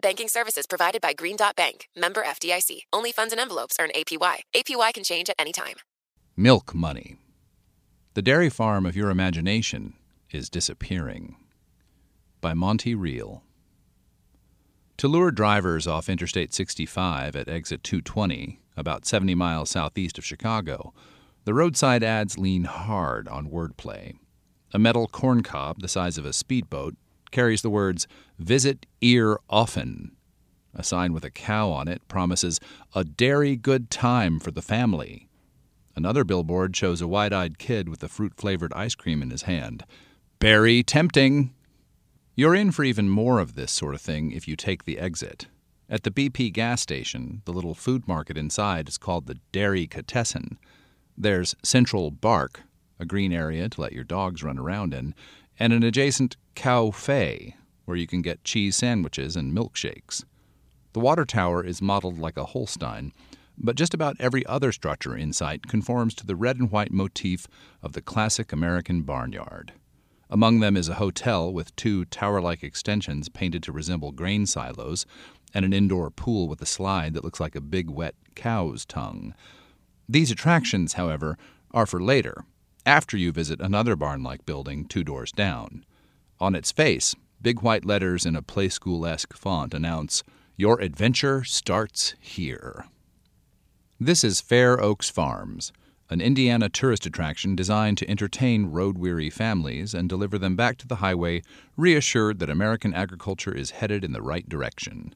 Banking services provided by Green Dot Bank, member FDIC. Only funds and envelopes earn APY. APY can change at any time. Milk money. The dairy farm of your imagination is disappearing. By Monte Reel. To lure drivers off Interstate 65 at exit 220, about 70 miles southeast of Chicago, the roadside ads lean hard on wordplay. A metal corncob the size of a speedboat carries the words, Visit Ear Often. A sign with a cow on it promises a dairy good time for the family. Another billboard shows a wide eyed kid with a fruit flavored ice cream in his hand. Berry tempting! You're in for even more of this sort of thing if you take the exit. At the BP gas station, the little food market inside is called the Dairy Catessen. There's Central Bark, a green area to let your dogs run around in, and an adjacent Cowfé, where you can get cheese sandwiches and milkshakes. The water tower is modeled like a Holstein, but just about every other structure in sight conforms to the red and white motif of the classic American barnyard. Among them is a hotel with two tower like extensions painted to resemble grain silos, and an indoor pool with a slide that looks like a big wet cow's tongue. These attractions, however, are for later, after you visit another barn like building two doors down. On its face, big white letters in a Playskool esque font announce, Your adventure starts here. This is Fair Oaks Farms, an Indiana tourist attraction designed to entertain road weary families and deliver them back to the highway reassured that American agriculture is headed in the right direction.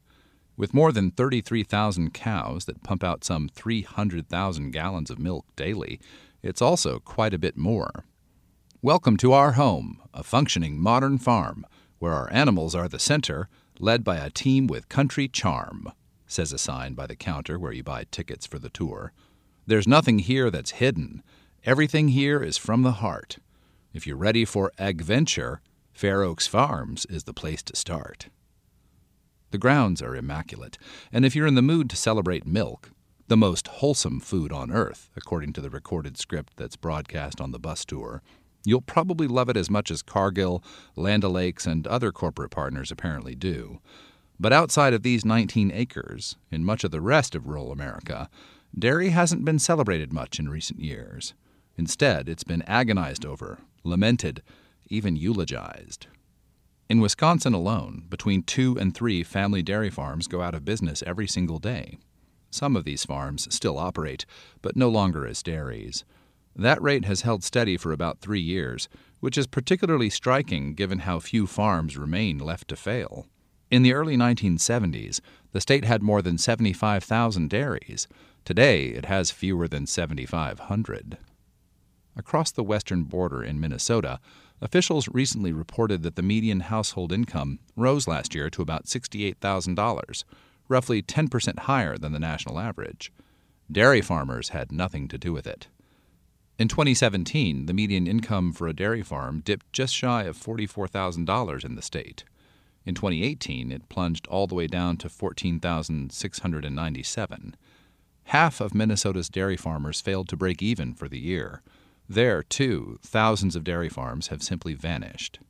With more than 33,000 cows that pump out some 300,000 gallons of milk daily, it's also quite a bit more. Welcome to our home, a functioning modern farm, where our animals are the center, led by a team with country charm says a sign by the counter where you buy tickets for the tour. There's nothing here that's hidden. Everything here is from the heart. If you're ready for adventure, Fair Oaks Farms is the place to start. The grounds are immaculate, and if you're in the mood to celebrate milk, the most wholesome food on earth, according to the recorded script that's broadcast on the bus tour, you'll probably love it as much as Cargill, Land O'Lakes, and other corporate partners apparently do. But outside of these 19 acres, in much of the rest of rural America, dairy hasn't been celebrated much in recent years. Instead, it's been agonized over, lamented, even eulogized. In Wisconsin alone, between two and three family dairy farms go out of business every single day. Some of these farms still operate, but no longer as dairies. That rate has held steady for about three years, which is particularly striking given how few farms remain left to fail. In the early 1970s, the state had more than 75,000 dairies. Today, it has fewer than 7,500. Across the western border in Minnesota, officials recently reported that the median household income rose last year to about $68,000, roughly 10% higher than the national average. Dairy farmers had nothing to do with it. In 2017, the median income for a dairy farm dipped just shy of $44,000 in the state. In 2018, it plunged all the way down to 14,697. Half of Minnesota's dairy farmers failed to break even for the year. There, too, thousands of dairy farms have simply vanished.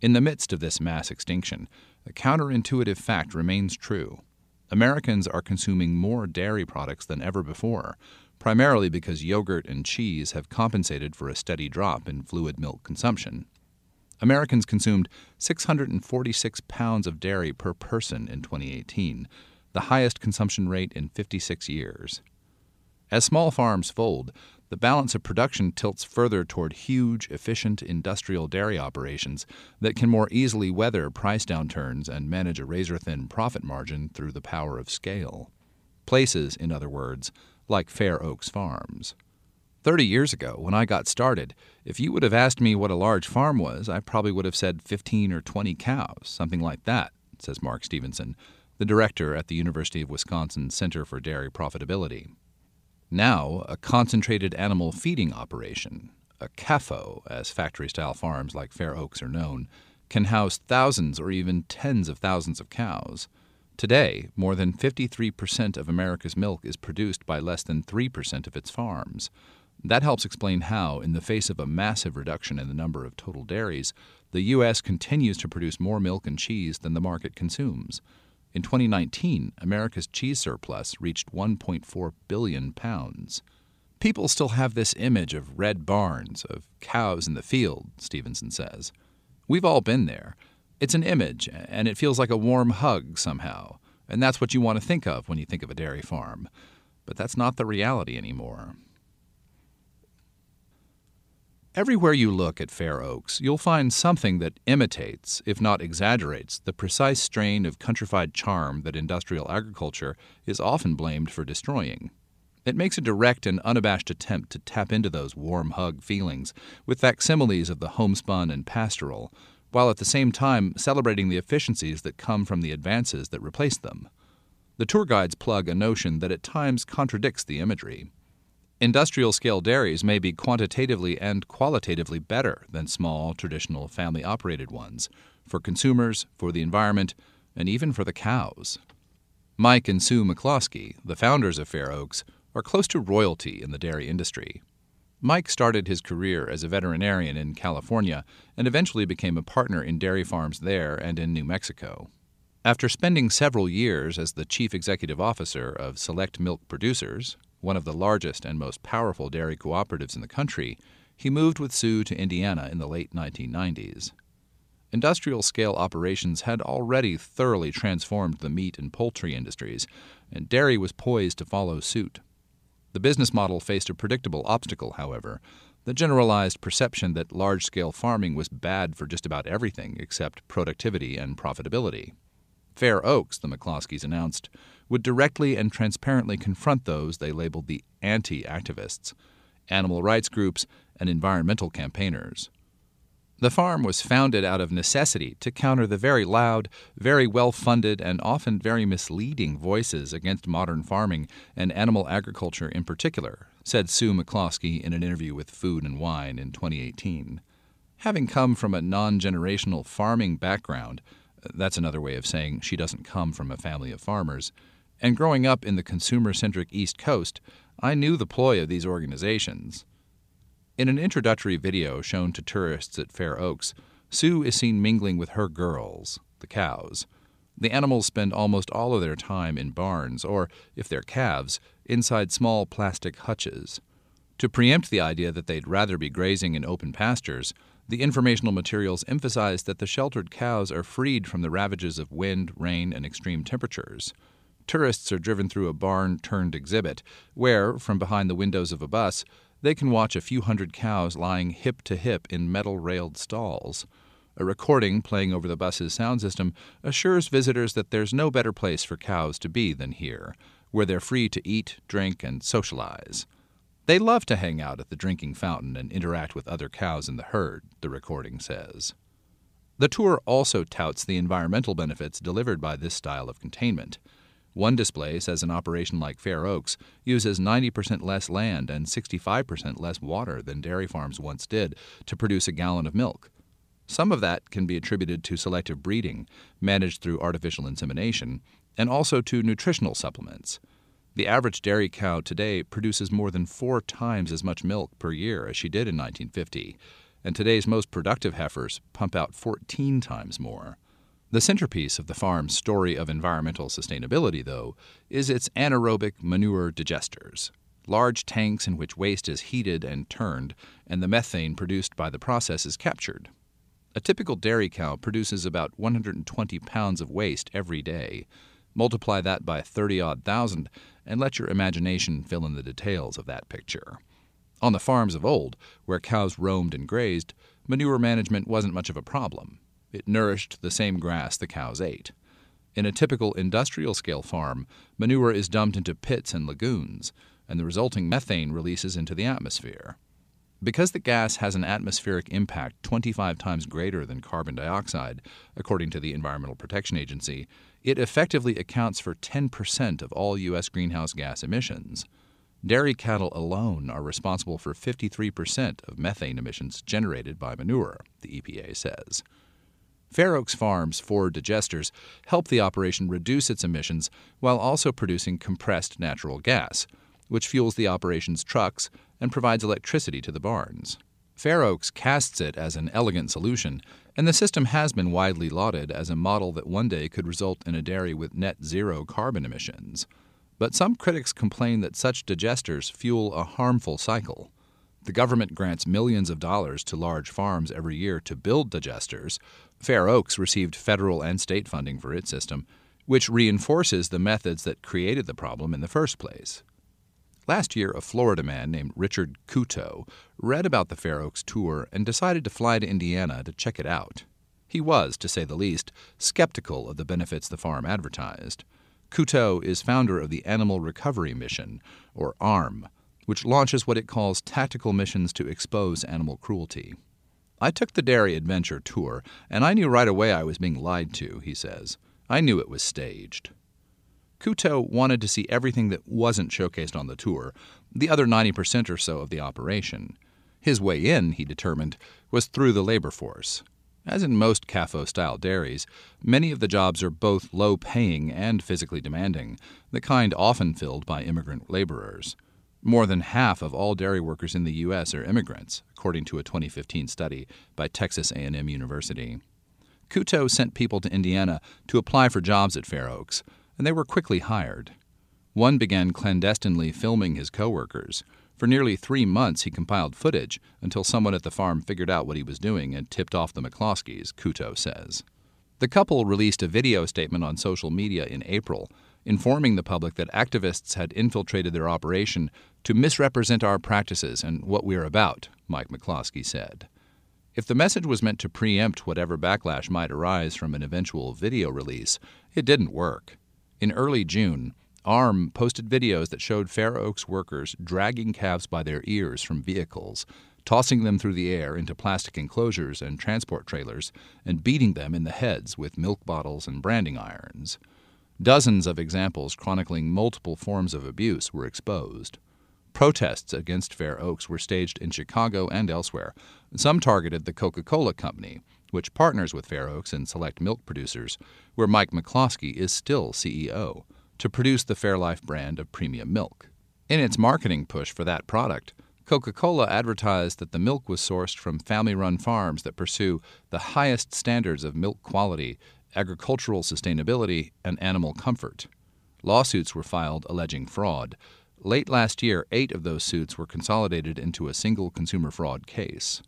In the midst of this mass extinction, a counterintuitive fact remains true. Americans are consuming more dairy products than ever before, primarily because yogurt and cheese have compensated for a steady drop in fluid milk consumption. Americans consumed 646 pounds of dairy per person in 2018, the highest consumption rate in 56 years. As small farms fold, the balance of production tilts further toward huge, efficient industrial dairy operations that can more easily weather price downturns and manage a razor thin profit margin through the power of scale. Places, in other words, like Fair Oaks Farms. Thirty years ago, when I got started, if you would have asked me what a large farm was, I probably would have said 15 or 20 cows, something like that, says Mark Stephenson, the director at the University of Wisconsin Center for Dairy Profitability. Now, a concentrated animal feeding operation, a CAFO, as factory style farms like Fair Oaks are known, can house thousands or even tens of thousands of cows. Today, more than 53% of America's milk is produced by less than 3% of its farms. That helps explain how, in the face of a massive reduction in the number of total dairies, the U.S. continues to produce more milk and cheese than the market consumes. In 2019, America's cheese surplus reached 1.4 billion pounds. People still have this image of red barns, of cows in the field, Stephenson says. We've all been there. It's an image, and it feels like a warm hug somehow, and that's what you want to think of when you think of a dairy farm. But that's not the reality anymore. Everywhere you look at Fair Oaks, you'll find something that imitates, if not exaggerates, the precise strain of countrified charm that industrial agriculture is often blamed for destroying. It makes a direct and unabashed attempt to tap into those warm hug feelings with facsimiles of the homespun and pastoral, while at the same time celebrating the efficiencies that come from the advances that replace them. The tour guides plug a notion that at times contradicts the imagery. Industrial scale dairies may be quantitatively and qualitatively better than small, traditional, family operated ones for consumers, for the environment, and even for the cows. Mike and Sue McCloskey, the founders of Fair Oaks, are close to royalty in the dairy industry. Mike started his career as a veterinarian in California and eventually became a partner in dairy farms there and in New Mexico. After spending several years as the chief executive officer of Select Milk Producers, one of the largest and most powerful dairy cooperatives in the country, he moved with Sue to Indiana in the late 1990s. Industrial scale operations had already thoroughly transformed the meat and poultry industries, and dairy was poised to follow suit. The business model faced a predictable obstacle, however the generalized perception that large scale farming was bad for just about everything except productivity and profitability. Fair Oaks, the McCloskeys announced, would directly and transparently confront those they labeled the anti activists, animal rights groups, and environmental campaigners. The farm was founded out of necessity to counter the very loud, very well funded, and often very misleading voices against modern farming and animal agriculture in particular, said Sue McCloskey in an interview with Food and Wine in 2018. Having come from a non generational farming background, that's another way of saying she doesn't come from a family of farmers. And growing up in the consumer centric East Coast, I knew the ploy of these organizations. In an introductory video shown to tourists at Fair Oaks, Sue is seen mingling with her girls, the cows. The animals spend almost all of their time in barns, or, if they're calves, inside small plastic hutches. To preempt the idea that they'd rather be grazing in open pastures, the informational materials emphasize that the sheltered cows are freed from the ravages of wind, rain, and extreme temperatures. Tourists are driven through a barn turned exhibit, where, from behind the windows of a bus, they can watch a few hundred cows lying hip to hip in metal railed stalls. A recording playing over the bus's sound system assures visitors that there's no better place for cows to be than here, where they're free to eat, drink, and socialize. They love to hang out at the drinking fountain and interact with other cows in the herd, the recording says. The tour also touts the environmental benefits delivered by this style of containment. One display says an operation like Fair Oaks uses 90% less land and 65% less water than dairy farms once did to produce a gallon of milk. Some of that can be attributed to selective breeding, managed through artificial insemination, and also to nutritional supplements. The average dairy cow today produces more than four times as much milk per year as she did in 1950, and today's most productive heifers pump out 14 times more. The centerpiece of the farm's story of environmental sustainability, though, is its anaerobic manure digesters, large tanks in which waste is heated and turned, and the methane produced by the process is captured. A typical dairy cow produces about 120 pounds of waste every day, Multiply that by 30 odd thousand, and let your imagination fill in the details of that picture. On the farms of old, where cows roamed and grazed, manure management wasn't much of a problem. It nourished the same grass the cows ate. In a typical industrial scale farm, manure is dumped into pits and lagoons, and the resulting methane releases into the atmosphere. Because the gas has an atmospheric impact 25 times greater than carbon dioxide, according to the Environmental Protection Agency, it effectively accounts for 10% of all U.S. greenhouse gas emissions. Dairy cattle alone are responsible for 53% of methane emissions generated by manure, the EPA says. Fair Oaks Farms' four digesters help the operation reduce its emissions while also producing compressed natural gas, which fuels the operation's trucks and provides electricity to the barns. Fair Oaks casts it as an elegant solution, and the system has been widely lauded as a model that one day could result in a dairy with net zero carbon emissions. But some critics complain that such digesters fuel a harmful cycle. The government grants millions of dollars to large farms every year to build digesters. Fair Oaks received federal and state funding for its system, which reinforces the methods that created the problem in the first place. Last year, a Florida man named Richard Couto read about the Fair Oaks tour and decided to fly to Indiana to check it out. He was, to say the least, skeptical of the benefits the farm advertised. Couto is founder of the Animal Recovery Mission, or ARM, which launches what it calls tactical missions to expose animal cruelty. I took the dairy adventure tour, and I knew right away I was being lied to, he says. I knew it was staged. Couto wanted to see everything that wasn't showcased on the tour, the other 90% or so of the operation. His way in, he determined, was through the labor force. As in most CAFO style dairies, many of the jobs are both low paying and physically demanding, the kind often filled by immigrant laborers. More than half of all dairy workers in the U.S. are immigrants, according to a 2015 study by Texas A&M University. Couto sent people to Indiana to apply for jobs at Fair Oaks, and they were quickly hired. One began clandestinely filming his coworkers. For nearly three months, he compiled footage until someone at the farm figured out what he was doing and tipped off the McCloskeys, Couto says. The couple released a video statement on social media in April, informing the public that activists had infiltrated their operation to misrepresent our practices and what we are about, Mike McCloskey said. If the message was meant to preempt whatever backlash might arise from an eventual video release, it didn't work. In early June, ARM posted videos that showed Fair Oaks workers dragging calves by their ears from vehicles, tossing them through the air into plastic enclosures and transport trailers, and beating them in the heads with milk bottles and branding irons. Dozens of examples chronicling multiple forms of abuse were exposed. Protests against Fair Oaks were staged in Chicago and elsewhere. Some targeted the Coca Cola Company, which partners with Fair Oaks and select milk producers, where Mike McCloskey is still CEO, to produce the Fairlife brand of premium milk. In its marketing push for that product, Coca Cola advertised that the milk was sourced from family run farms that pursue the highest standards of milk quality, agricultural sustainability, and animal comfort. Lawsuits were filed alleging fraud. Late last year, eight of those suits were consolidated into a single consumer fraud case.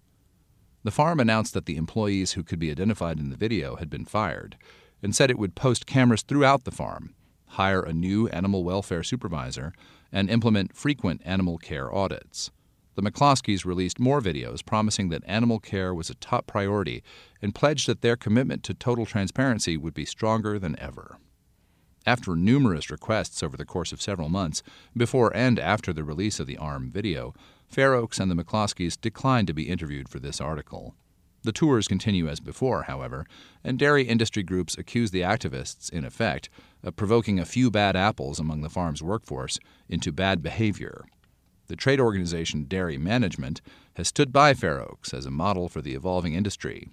The farm announced that the employees who could be identified in the video had been fired and said it would post cameras throughout the farm, hire a new animal welfare supervisor, and implement frequent animal care audits. The McCloskeys released more videos promising that animal care was a top priority and pledged that their commitment to total transparency would be stronger than ever. After numerous requests over the course of several months, before and after the release of the ARM video, Fair Oaks and the McCloskeys declined to be interviewed for this article. The tours continue as before, however, and dairy industry groups accuse the activists, in effect, of provoking a few bad apples among the farm's workforce into bad behavior. The trade organization Dairy Management has stood by Fair Oaks as a model for the evolving industry.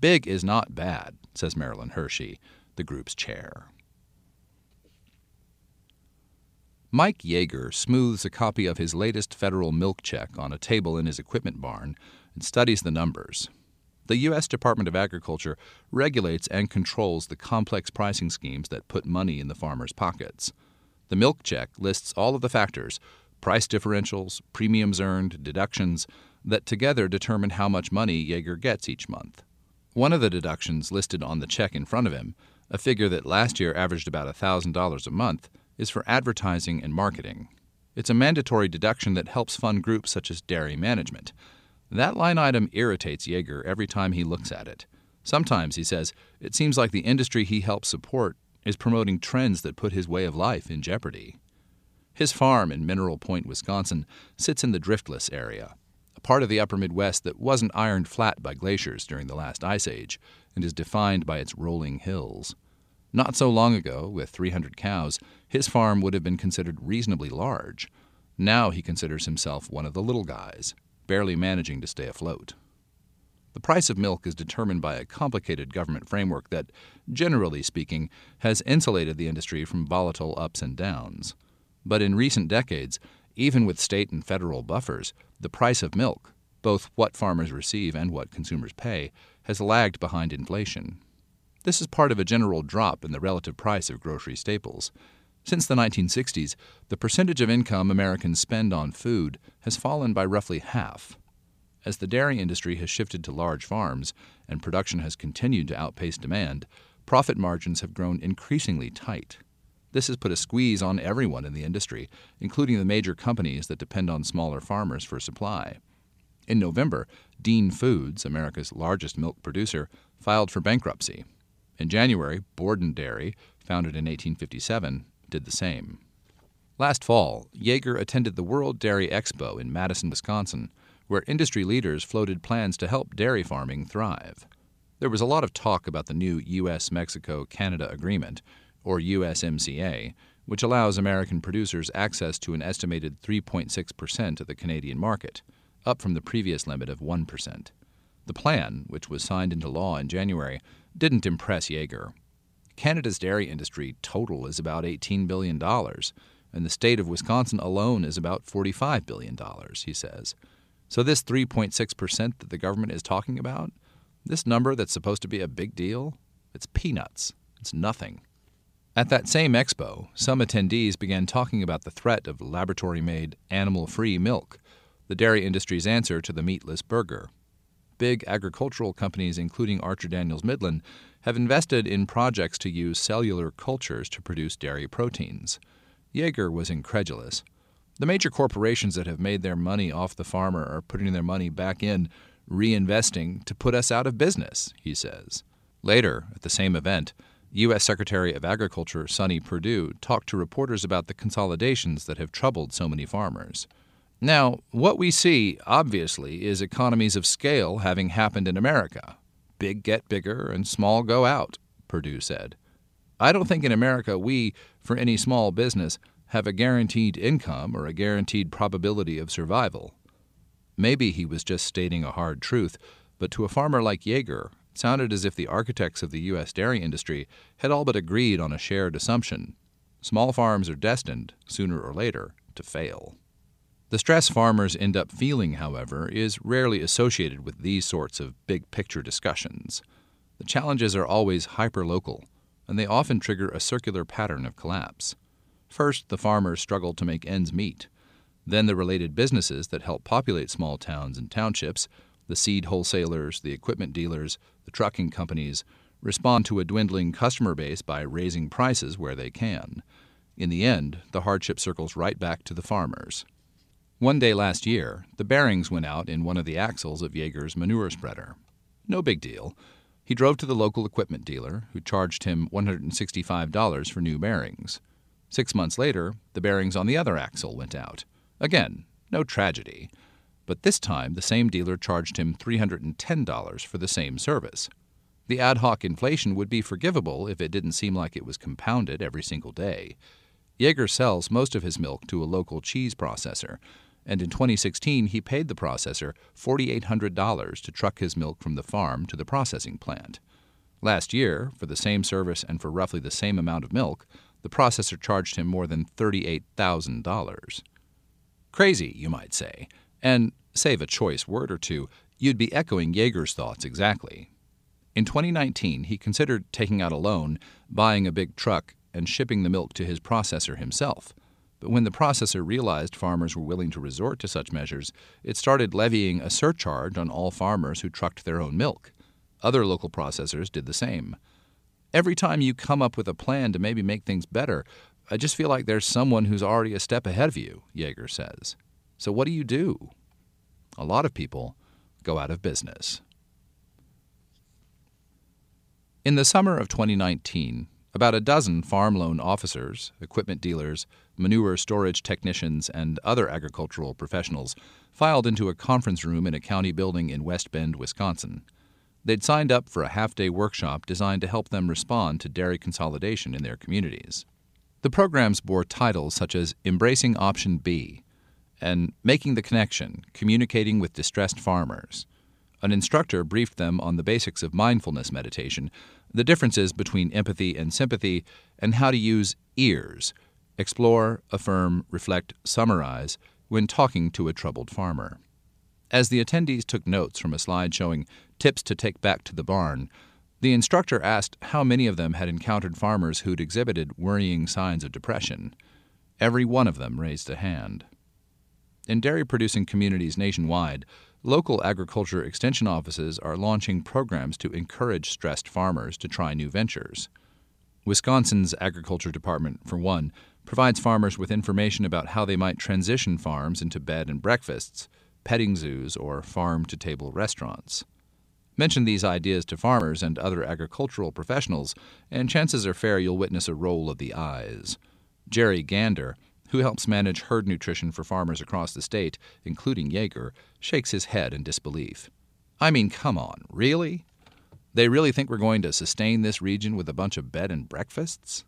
Big is not bad, says Marilyn Hershey, the group's chair. Mike Yeager smooths a copy of his latest federal milk check on a table in his equipment barn and studies the numbers. The U.S. Department of Agriculture regulates and controls the complex pricing schemes that put money in the farmers' pockets. The milk check lists all of the factors price differentials, premiums earned, deductions that together determine how much money Yeager gets each month. One of the deductions listed on the check in front of him A figure that last year averaged about $1,000 a month is for advertising and marketing. It's a mandatory deduction that helps fund groups such as dairy management. That line item irritates Yeager every time he looks at it. Sometimes, he says, it seems like the industry he helps support is promoting trends that put his way of life in jeopardy. His farm in Mineral Point, Wisconsin, sits in the driftless area, a part of the upper Midwest that wasn't ironed flat by glaciers during the last ice age and is defined by its rolling hills. Not so long ago, with 300 cows, his farm would have been considered reasonably large. Now he considers himself one of the little guys, barely managing to stay afloat. The price of milk is determined by a complicated government framework that, generally speaking, has insulated the industry from volatile ups and downs. But in recent decades, even with state and federal buffers, the price of milk, both what farmers receive and what consumers pay, has lagged behind inflation. This is part of a general drop in the relative price of grocery staples. Since the 1960s, the percentage of income Americans spend on food has fallen by roughly half. As the dairy industry has shifted to large farms and production has continued to outpace demand, profit margins have grown increasingly tight. This has put a squeeze on everyone in the industry, including the major companies that depend on smaller farmers for supply. In November, Dean Foods, America's largest milk producer, filed for bankruptcy. In January, Borden Dairy, founded in 1857, did the same. Last fall, Yeager attended the World Dairy Expo in Madison, Wisconsin, where industry leaders floated plans to help dairy farming thrive. There was a lot of talk about the new U.S. Mexico Canada Agreement, or USMCA, which allows American producers access to an estimated 3.6% of the Canadian market, up from the previous limit of 1%. The plan, which was signed into law in January, didn't impress Yeager. Canada's dairy industry total is about $18 billion, and the state of Wisconsin alone is about $45 billion, he says. So, this 3.6% that the government is talking about, this number that's supposed to be a big deal, it's peanuts. It's nothing. At that same expo, some attendees began talking about the threat of laboratory made, animal free milk, the dairy industry's answer to the meatless burger. Big agricultural companies, including Archer Daniels Midland, have invested in projects to use cellular cultures to produce dairy proteins. Yeager was incredulous. The major corporations that have made their money off the farmer are putting their money back in, reinvesting to put us out of business, he says. Later, at the same event, U.S. Secretary of Agriculture Sonny Perdue talked to reporters about the consolidations that have troubled so many farmers. Now, what we see, obviously, is economies of scale having happened in America. Big get bigger and small go out, Perdue said. I don't think in America we, for any small business, have a guaranteed income or a guaranteed probability of survival. Maybe he was just stating a hard truth, but to a farmer like Yeager, it sounded as if the architects of the U.S. dairy industry had all but agreed on a shared assumption. Small farms are destined, sooner or later, to fail. The stress farmers end up feeling, however, is rarely associated with these sorts of big picture discussions. The challenges are always hyperlocal, and they often trigger a circular pattern of collapse. First, the farmers struggle to make ends meet. Then, the related businesses that help populate small towns and townships the seed wholesalers, the equipment dealers, the trucking companies respond to a dwindling customer base by raising prices where they can. In the end, the hardship circles right back to the farmers. One day last year, the bearings went out in one of the axles of Yeager's manure spreader. No big deal. He drove to the local equipment dealer, who charged him $165 for new bearings. Six months later, the bearings on the other axle went out. Again, no tragedy. But this time, the same dealer charged him $310 for the same service. The ad hoc inflation would be forgivable if it didn't seem like it was compounded every single day. Jaeger sells most of his milk to a local cheese processor, and in 2016 he paid the processor $4,800 to truck his milk from the farm to the processing plant. Last year, for the same service and for roughly the same amount of milk, the processor charged him more than $38,000. Crazy, you might say, and, save a choice word or two, you'd be echoing Yeager's thoughts exactly. In 2019, he considered taking out a loan, buying a big truck, and shipping the milk to his processor himself. But when the processor realized farmers were willing to resort to such measures, it started levying a surcharge on all farmers who trucked their own milk. Other local processors did the same. Every time you come up with a plan to maybe make things better, I just feel like there's someone who's already a step ahead of you, Yeager says. So what do you do? A lot of people go out of business. In the summer of 2019, about a dozen farm loan officers, equipment dealers, manure storage technicians, and other agricultural professionals filed into a conference room in a county building in West Bend, Wisconsin. They'd signed up for a half day workshop designed to help them respond to dairy consolidation in their communities. The programs bore titles such as Embracing Option B and Making the Connection Communicating with Distressed Farmers. An instructor briefed them on the basics of mindfulness meditation, the differences between empathy and sympathy, and how to use ears explore, affirm, reflect, summarize when talking to a troubled farmer. As the attendees took notes from a slide showing tips to take back to the barn, the instructor asked how many of them had encountered farmers who'd exhibited worrying signs of depression. Every one of them raised a hand. In dairy producing communities nationwide, local agriculture extension offices are launching programs to encourage stressed farmers to try new ventures. Wisconsin's Agriculture Department, for one, provides farmers with information about how they might transition farms into bed and breakfasts petting zoos, or farm to table restaurants. Mention these ideas to farmers and other agricultural professionals, and chances are fair you'll witness a roll of the eyes. Jerry Gander, who helps manage herd nutrition for farmers across the state, including Yeager, shakes his head in disbelief. I mean, come on, really? They really think we're going to sustain this region with a bunch of bed and breakfasts?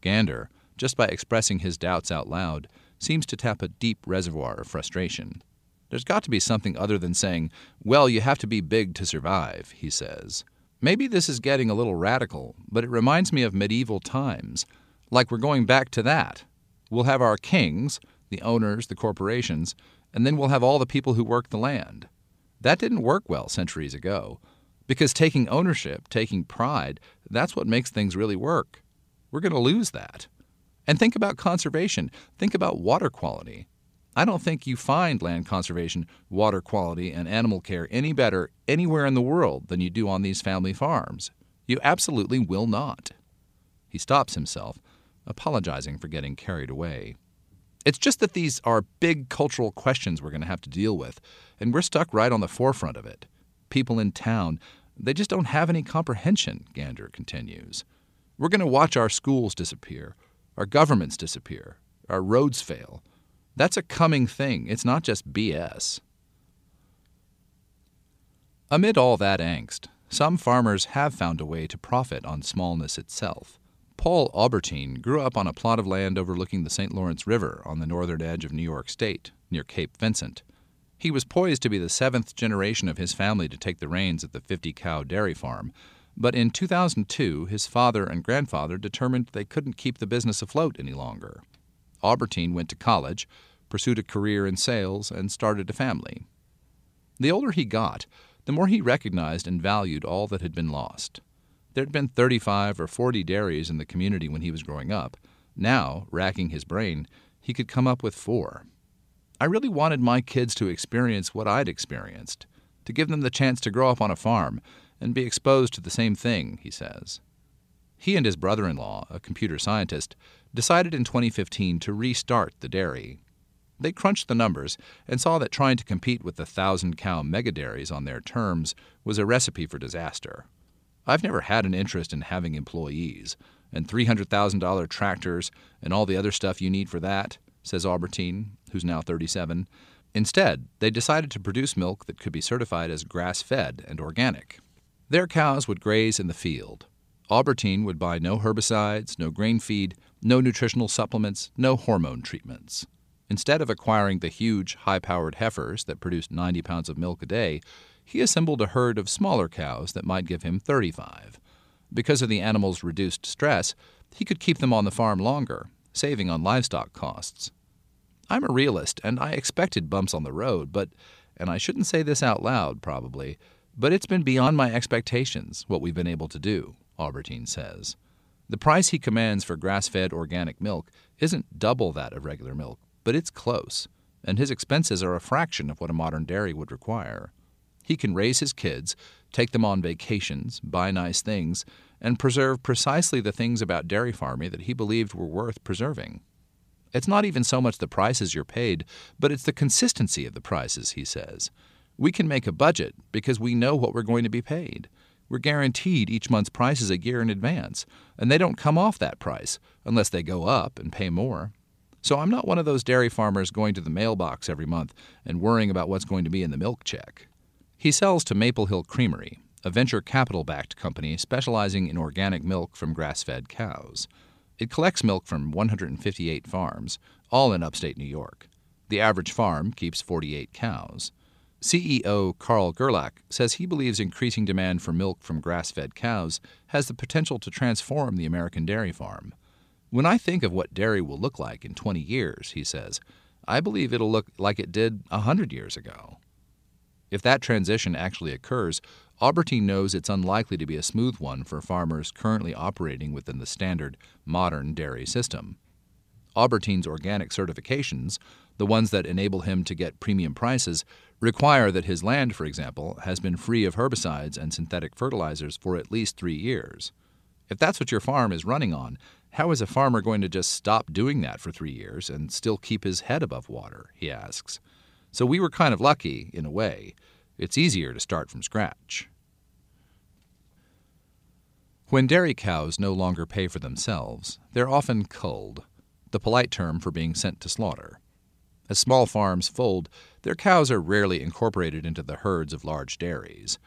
Gander, just by expressing his doubts out loud, seems to tap a deep reservoir of frustration. There's got to be something other than saying, well, you have to be big to survive, he says. Maybe this is getting a little radical, but it reminds me of medieval times. Like we're going back to that. We'll have our kings, the owners, the corporations, and then we'll have all the people who work the land. That didn't work well centuries ago. Because taking ownership, taking pride, that's what makes things really work. We're going to lose that. And think about conservation. Think about water quality. I don't think you find land conservation, water quality, and animal care any better anywhere in the world than you do on these family farms. You absolutely will not. He stops himself, apologizing for getting carried away. It's just that these are big cultural questions we're going to have to deal with, and we're stuck right on the forefront of it. People in town, they just don't have any comprehension, Gander continues. We're going to watch our schools disappear, our governments disappear, our roads fail. That's a coming thing. It's not just BS. Amid all that angst, some farmers have found a way to profit on smallness itself. Paul Aubertine grew up on a plot of land overlooking the St. Lawrence River on the northern edge of New York State, near Cape Vincent. He was poised to be the seventh generation of his family to take the reins at the 50 cow dairy farm, but in 2002 his father and grandfather determined they couldn't keep the business afloat any longer. Aubertine went to college, pursued a career in sales, and started a family. The older he got, the more he recognized and valued all that had been lost. There had been 35 or 40 dairies in the community when he was growing up. Now, racking his brain, he could come up with four. I really wanted my kids to experience what I'd experienced, to give them the chance to grow up on a farm and be exposed to the same thing, he says. He and his brother in law, a computer scientist, decided in 2015 to restart the dairy. They crunched the numbers and saw that trying to compete with the thousand cow mega dairies on their terms was a recipe for disaster. I've never had an interest in having employees, and $300,000 tractors and all the other stuff you need for that, says Aubertine, who's now 37. Instead, they decided to produce milk that could be certified as grass fed and organic. Their cows would graze in the field. Aubertine would buy no herbicides, no grain feed, no nutritional supplements, no hormone treatments. Instead of acquiring the huge, high powered heifers that produced 90 pounds of milk a day, he assembled a herd of smaller cows that might give him 35. Because of the animals' reduced stress, he could keep them on the farm longer, saving on livestock costs. I'm a realist, and I expected bumps on the road, but, and I shouldn't say this out loud probably, but it's been beyond my expectations what we've been able to do, Aubertine says. The price he commands for grass fed organic milk isn't double that of regular milk, but it's close, and his expenses are a fraction of what a modern dairy would require. He can raise his kids, take them on vacations, buy nice things, and preserve precisely the things about dairy farming that he believed were worth preserving. It's not even so much the prices you're paid, but it's the consistency of the prices, he says. We can make a budget because we know what we're going to be paid. We're guaranteed each month's prices a year in advance, and they don't come off that price unless they go up and pay more. So I'm not one of those dairy farmers going to the mailbox every month and worrying about what's going to be in the milk check. He sells to Maple Hill Creamery, a venture capital backed company specializing in organic milk from grass fed cows. It collects milk from 158 farms, all in upstate New York. The average farm keeps 48 cows. CEO Carl Gerlach says he believes increasing demand for milk from grass fed cows has the potential to transform the American dairy farm. When I think of what dairy will look like in 20 years, he says, I believe it'll look like it did a 100 years ago. If that transition actually occurs, Aubertine knows it's unlikely to be a smooth one for farmers currently operating within the standard modern dairy system. Aubertine's organic certifications, the ones that enable him to get premium prices, require that his land, for example, has been free of herbicides and synthetic fertilizers for at least three years. If that's what your farm is running on, how is a farmer going to just stop doing that for three years and still keep his head above water? He asks. So we were kind of lucky, in a way. It's easier to start from scratch. When dairy cows no longer pay for themselves, they're often culled, the polite term for being sent to slaughter. As small farms fold, their cows are rarely incorporated into the herds of large dairies.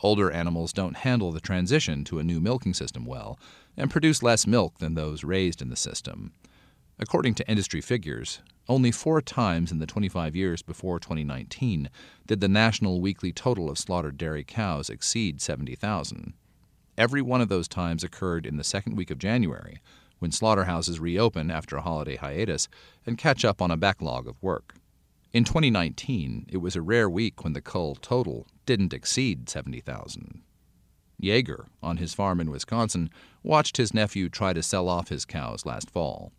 Older animals don't handle the transition to a new milking system well and produce less milk than those raised in the system. According to industry figures, only four times in the 25 years before 2019 did the national weekly total of slaughtered dairy cows exceed 70,000. Every one of those times occurred in the second week of January, when slaughterhouses reopen after a holiday hiatus and catch up on a backlog of work. In 2019, it was a rare week when the cull total didn't exceed 70,000. Yeager, on his farm in Wisconsin, watched his nephew try to sell off his cows last fall.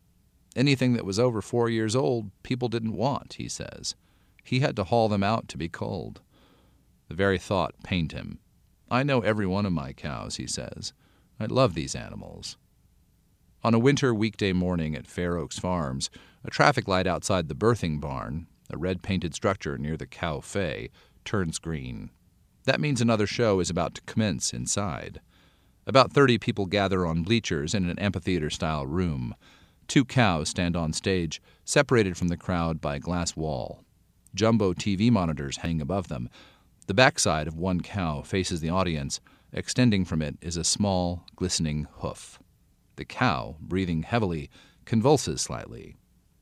Anything that was over four years old, people didn't want, he says. He had to haul them out to be culled. The very thought pained him. I know every one of my cows, he says. I love these animals. On a winter weekday morning at Fair Oaks Farms, a traffic light outside the birthing barn, a red painted structure near the Cowfé, turns green. That means another show is about to commence inside. About 30 people gather on bleachers in an amphitheater style room. Two cows stand on stage, separated from the crowd by a glass wall. Jumbo TV monitors hang above them. The backside of one cow faces the audience. Extending from it is a small, glistening hoof. The cow, breathing heavily, convulses slightly.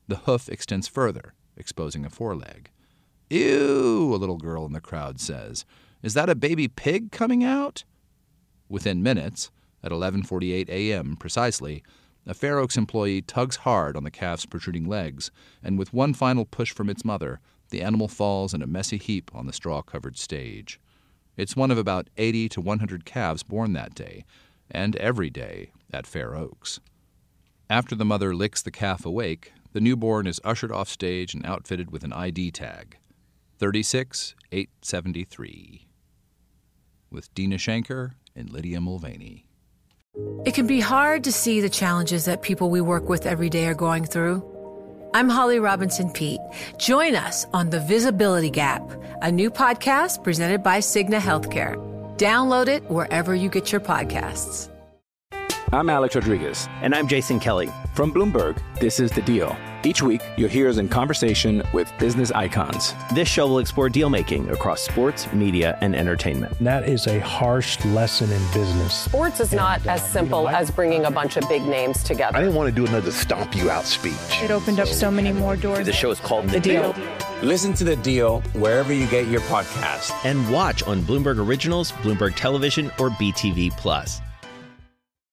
The hoof extends further, exposing a foreleg. Ew, a little girl in the crowd says. Is that a baby pig coming out? Within minutes, at 11:48 a.m. precisely, a Fair Oaks employee tugs hard on the calf's protruding legs, and with one final push from its mother, the animal falls in a messy heap on the straw-covered stage. It's one of about 80 to 100 calves born that day, and every day at Fair Oaks. After the mother licks the calf awake, the newborn is ushered off stage and outfitted with an ID tag 36873. With Deena Shanker and Lydia Mulvany. It can be hard to see the challenges that people we work with every day are going through. I'm Holly Robinson Peete. Join us on The Visibility Gap, a new podcast presented by Cigna Healthcare. Download it wherever you get your podcasts. I'm Alex Rodriguez. And I'm Jason Kelly. From Bloomberg, this is The Deal. Each week, you'll hear us in conversation with business icons. This show will explore deal making across sports, media, and entertainment. That is a harsh lesson in business. Sports is not and, as uh, simple you know, I, as bringing a bunch of big names together. I didn't want to do another stomp you out speech. It opened up so many more doors. The show is called The, the deal. deal. Listen to The Deal wherever you get your podcast. And watch on Bloomberg Originals, Bloomberg Television, or BTV Plus.